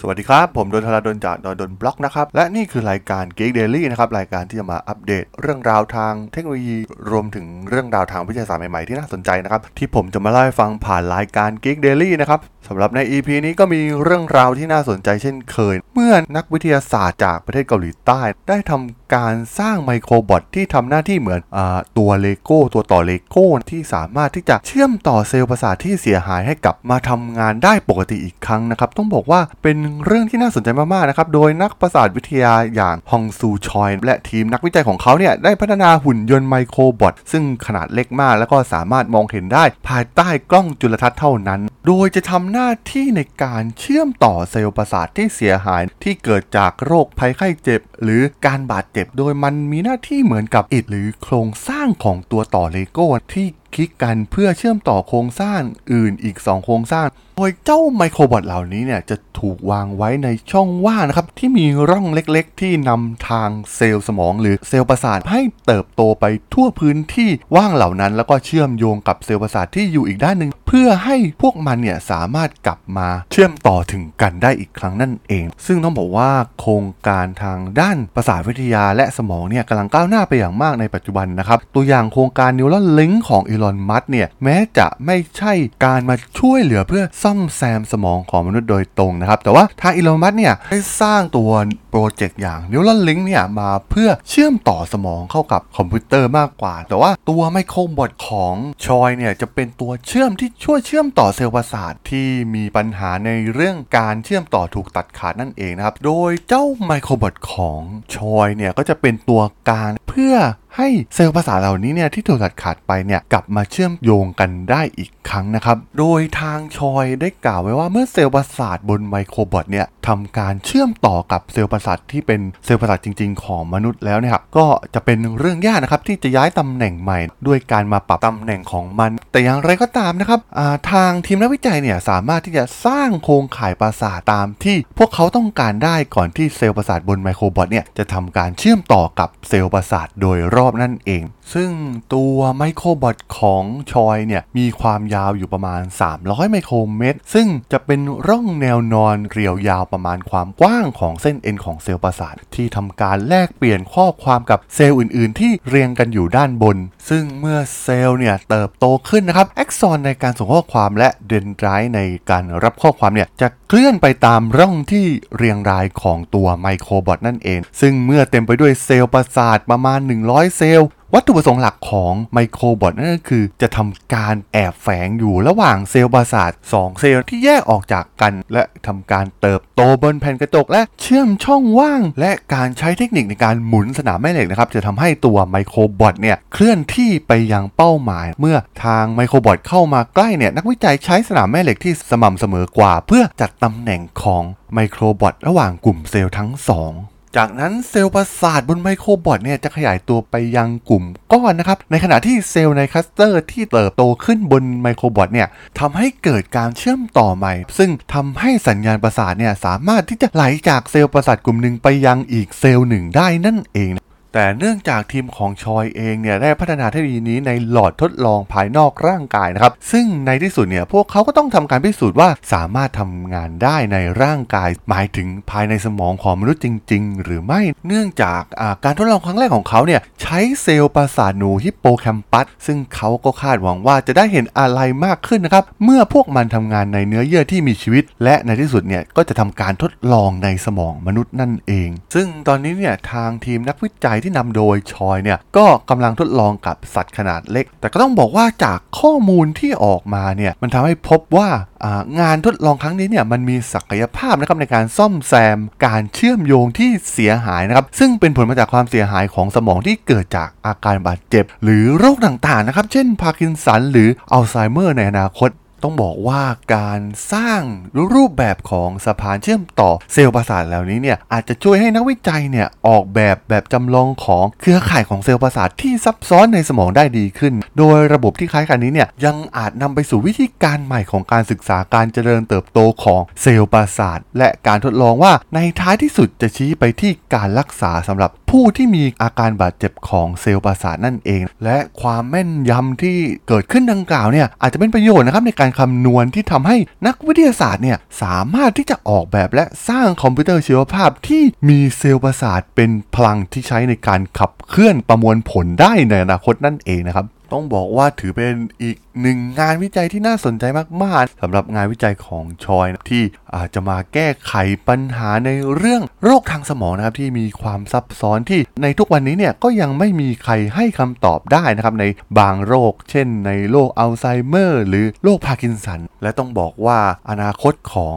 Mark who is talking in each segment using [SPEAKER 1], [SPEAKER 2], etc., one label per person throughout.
[SPEAKER 1] สวัสดีครับ ผมดนทราดนจากดนดนบล็อกนะครับ และนี่คือรายการ Geek Daily นะครับ รายการที่จะมาอัปเดตเรื่องราวทางเทคโนโลยี รวมถึงเรื่องราวทางวิทยาศาสตร์ใหม่ ๆ ที่น่าสนใจนะครับ ที่ผมจะมาเล่าให้ฟังผ่านรายการ Geek Daily นะครับสำหรับใน EP นี้ก็มีเรื่องราวที่น่าสนใจเช่นเคย เมื่อนักวิทยาศาสตร์จากประเทศเกาหลีใต้ ได้ทำการสร้าง microbot ที่ทำหน้าที่เหมือนตัวเลโก้ตัวต่อเลโก้ที่สามารถที่จะเชื่อมต่อเซลล์ประสาทที่เสียหายให้กลับมาทำงานได้ปกติอีกครั้งนะครับต้องบอกว่าเป็นเรื่องที่น่าสนใจมากๆนะครับ โดยนักประสาทวิทยาอย่างฮองซูชอย และทีมนักวิจัยของเขาเนี่ยได้พัฒนาหุ่นยนต์ microbot ซึ่งขนาดเล็กมาก แล้วก็สามารถมองเห็นได้ภายใต้กล้องจุลทรรศน์เท่านั้น โดยจะทำหน้าที่ในการเชื่อมต่อเซลล์ประสาทที่เสียหายที่เกิดจากโรคภัยไข้เจ็บ หรือการบาดเจ็บ โดยมันมีหน้าที่เหมือนกับอิฐหรือโครงสร้างของตัวต่อเลโก้ที่ ลิกกันเพื่อเชื่อมต่อโครงสร้างอื่นอีก 2 โครงสร้าง โดยเจ้า microbot เหล่านี้เนี่ยจะถูกวางไว้ในช่องว่างนะครับ ที่มีร่องเล็กๆ ที่นำทางเซลล์สมองหรือเซลล์ประสาทให้เติบโตไปทั่วพื้นที่ว่างเหล่านั้น แล้วก็เชื่อมโยงกับเซลล์ประสาทที่อยู่อีกด้านหนึ่งเพื่อให้พวกมันเนี่ยสามารถกลับมาเชื่อมต่อถึงกันได้อีกครั้งนั่นเอง ซึ่งต้องบอกว่าโครงการทางด้านประสาทวิทยาและสมองเนี่ยกำลังก้าวหน้าไปอย่างมากในปัจจุบันนะครับตัวอย่างโครงการ Neuralink ของ Elon Musk เนี่ย แม้จะไม่ใช่การมาช่วยเหลือเพื่อซ่อมแซมสมองของมนุษย์โดยตรงนะครับ แต่ว่าทาง Elon Musk เนี่ยได้สร้างตัวโปรเจกต์อย่าง Neuralink เนี่ยมาเพื่อเชื่อมต่อสมองเข้ากับคอมพิวเตอร์มากกว่า แต่ว่าตัว microbot ของชอยเนี่ยจะเป็นตัวเชื่อมที่ช่วยเชื่อมต่อเซลล์ประสาทที่มีปัญหาในเรื่องการเชื่อมต่อถูกตัดขาดนั่นเองนะครับ โดยเจ้าไมโครบอทของชอยเนี่ยก็จะเป็นตัวกลางเพื่อให้เซลล์ประสาทเหล่านี้เนี่ยที่ถูกตัดขาดไปเนี่ยกลับมาเชื่อมโยงกันได้อีกครั้งนะครับ โดยทางชอยได้กล่าวไว้ว่าเมื่อเซลล์ประสาทบนไมโครบอทเนี่ยทำการเชื่อมต่อกับเซลล์ประสาทที่เป็นเซลล์ประสาทจริง ๆ ของมนุษย์แล้วเนี่ยครับก็จะเป็นเรื่องยากนะครับที่จะย้ายตำแหน่งใหม่ ด้วยการมาปรับตำแหน่งของมัน แต่อย่างไรก็ตามนะครับทางทีมนักวิจัยเนี่ยสามารถที่จะสร้างโครงข่ายประสาทตามที่พวกเขาต้องการได้ก่อนที่เซลล์ประสาทบนไมโครบอทเนี่ยจะทำการเชื่อมต่อกับเซลล์ประสาทโดยรอบนั่นเอง ซึ่งตัวไมโครบอทของชอยเนี่ย มีความยาวอยู่ประมาณ 300 ไมโครเมตร ซึ่งจะเป็นร่องแนวนอนเรียวยาวประมาณความกว้างของเส้นเอ็นของเซลล์ประสาท ที่ทำการแลกเปลี่ยนข้อความกับเซลล์อื่น ๆ ที่เรียงกันอยู่ด้านบน ซึ่งเมื่อเซลล์เนี่ยเติบโตขึ้นนะครับแอ็กซอนในการส่งข้อความและ dendrite ในการรับข้อความเนี่ยจะ เคลื่อนไปตามร่องที่เรียงรายของตัว microbot นั่นเอง ซึ่งเมื่อเต็มไปด้วยเซลล์ประสาทประมาณ 100 เซลล์ วัตถุประสงค์หลักของ microbot นั่นก็คือ จะทำการแอบแฝงอยู่ระหว่างเซลล์ประสาท2เซลล์ที่แยกออกจากกัน และทำการเติบโตบนแผ่นกระจกและเชื่อมช่องว่าง และการใช้เทคนิคในการหมุนสนามแม่เหล็กนะครับ จะทำให้ตัว microbot เนี่ยเคลื่อนที่ไปยังเป้าหมาย เมื่อทาง microbot เข้ามาใกล้เนี่ยนักวิจัยใช้สนามแม่เหล็กที่สม่ำเสมอกว่า เพื่อจัดตำแหน่งของ microbot ระหว่างกลุ่มเซลล์ทั้งสอง จากนั้นเซลล์ประสาทบน microbot เนี่ยจะขยายตัวไปยังกลุ่มก้อนนะครับ ในขณะที่เซลล์ใน cluster ที่เติบโตขึ้นบน microbot เนี่ยทำให้เกิดการเชื่อมต่อใหม่ ซึ่งทำให้สัญญาณประสาทเนี่ยสามารถที่จะไหลจากเซลล์ประสาทกลุ่มหนึ่งไปยังอีกเซลล์หนึ่งได้นั่นเอง แต่เนื่องจากทีมของชอยเองเนี่ยได้พัฒนาเทคโนโลยีนี้ในหลอดทดลองภายนอกร่างกายนะครับ ซึ่งในที่สุดเนี่ยพวกเขาก็ต้องทำการพิสูจน์ว่าสามารถทำงานได้ในร่างกาย หมายถึงภายในสมองของมนุษย์จริง ๆ หรือไม่เนื่องจากาการทดลองครั้งแรกของเขาเนี่ยใช้เซลล์ประสาทหนูฮิปโปแคมปัสซึ่งเขาก็คาดหวังว่าจะได้เห็นอะไรมากขึ้นนะครับเมื่อพวกมันทำงานในเนื้อเยื่อที่มีชีวิต และในที่สุดเนี่ยก็จะทำการทดลองในสมองมนุษย์นั่นเอง ซึ่งตอนนี้เนี่ยทางทีมนักวิจัยที่นำโดยชอยเนี่ยก็กำลังทดลองกับสัตว์ขนาดเล็ก แต่ก็ต้องบอกว่าจากข้อมูลที่ออกมาเนี่ยมันทำให้พบว่าอ่างานทดลองครั้งนี้เนี่ยมันมีศักยภาพนะครับในการซ่อมแซมการเชื่อมโยงที่เสียหายนะครับซึ่งเป็นผลมาจากความเสียหายของสมองที่เกิดจากอาการบาดเจ็บ หรือโรคต่างๆนะครับเช่นพาร์กินสันหรืออัลไซเมอร์ในอนาคต ต้องบอกว่าการสร้างรูปแบบของสะพานเชื่อมต่อเซลล์ประสาทเหล่านี้เนี่ยอาจจะช่วยให้นักวิจัยเนี่ยออกแบบแบบจำลองของเครือข่ายของเซลล์ประสาทที่ซับซ้อนในสมองได้ดีขึ้น โดยระบบที่คล้ายกันนี้เนี่ยยังอาจนำไปสู่วิธีการใหม่ของการศึกษาการเจริญเติบโตของเซลล์ประสาทและการทดลองว่าในท้ายที่สุดจะชี้ไปที่การรักษาสำหรับผู้ที่มีอาการบาดเจ็บของเซลล์ประสาทนั่นเอง และความแม่นยำที่เกิดขึ้นดังกล่าวเนี่ยอาจจะเป็นประโยชน์นะครับในการคำนวณที่ทำให้นักวิทยาศาสตร์เนี่ยสามารถที่จะออกแบบและสร้างคอมพิวเตอร์ชีวภาพที่มีเซลล์ประสาทเป็นพลังที่ใช้ในการขับเคลื่อนประมวลผลได้ในอนาคตนั่นเองนะครับ ต้องบอกว่าถือเป็นอีกหนึ่งงานวิจัยที่น่าสนใจมากๆสำหรับงานวิจัยของชอยที่อาจจะมาแก้ไขปัญหาในเรื่องโรคทางสมองนะครับที่มีความซับซ้อนที่ในทุกวันนี้เนี่ยก็ยังไม่มีใครให้คำตอบได้นะครับในบางโรค เช่น ในโรคอัลไซเมอร์ หรือโรคพาร์กินสัน และต้องบอกว่าอนาคตของ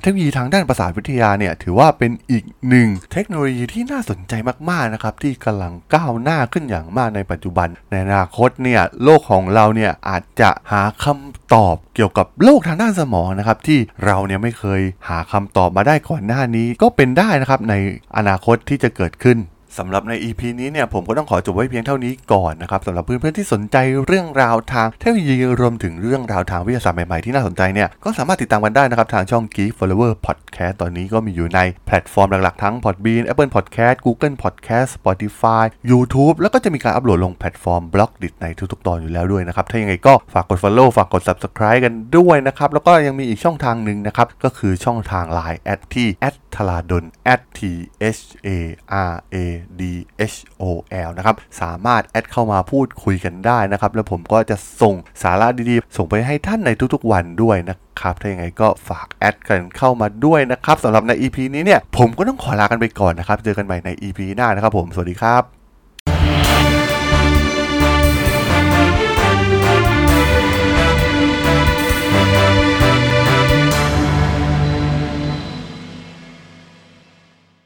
[SPEAKER 1] เทคโนโลยีทางด้านประสาทวิทยาเนี่ยถือว่าเป็นอีกหนึ่งเทคโนโลยีที่น่าสนใจมากๆนะครับที่กำลังก้าวหน้าขึ้นอย่างมากในปัจจุบัน ในอนาคตเนี่ยโลกของเราเนี่ยอาจจะหาคำตอบเกี่ยวกับโรคทางด้านสมองนะครับที่เราเนี่ยไม่เคยหาคำตอบมาได้ก่อนหน้านี้ ก็เป็นได้นะครับในอนาคตที่จะเกิดขึ้น สำหรับใน EP นี้เนี่ยผมก็ต้องขอจบไว้เพียงเท่านี้ก่อนนะครับสำหรับเพื่อนๆที่สนใจเรื่องราวทางเทคโนโลยีรวมถึงเรื่องราวทางวิทยาศาสตร์ใหม่ๆที่น่าสนใจเนี่ยก็สามารถติดตามกันได้นะครับทางช่อง Geek Forever Podcast ตอนนี้ก็มีอยู่ในแพลตฟอร์มหลักๆ ทั้ง Podbean Apple Podcast Google Podcast Spotify YouTube แล้วก็จะมีการอัปโหลดลงแพลตฟอร์ม Blockdit ในทุกๆ ตอนอยู่แล้วด้วยนะครับ ถ้ายังไงก็ฝากกด Follow ฝากกด Subscribe กันด้วยนะครับ แล้วก็ยังมีอีกช่องทางหนึ่งนะครับ ก็คือช่องทาง Line แอดที่ t h a l a d o n t h a r a d h O L นะครับ สามารถแอดเข้ามาพูดคุยกันได้นะครับ แล้วผมก็จะส่งสาระดีๆ ส่งไปให้ท่านในทุกๆ วันด้วยนะครับถ้าอย่างไรก็ฝากแอดกันเข้ามาด้วยนะครับสำหรับใน EP นี้เนี่ยผมก็ต้องขอลากันไปก่อนนะครับ เจอกันใหม่ใน EP หน้านะครับผม สวัสดีครับ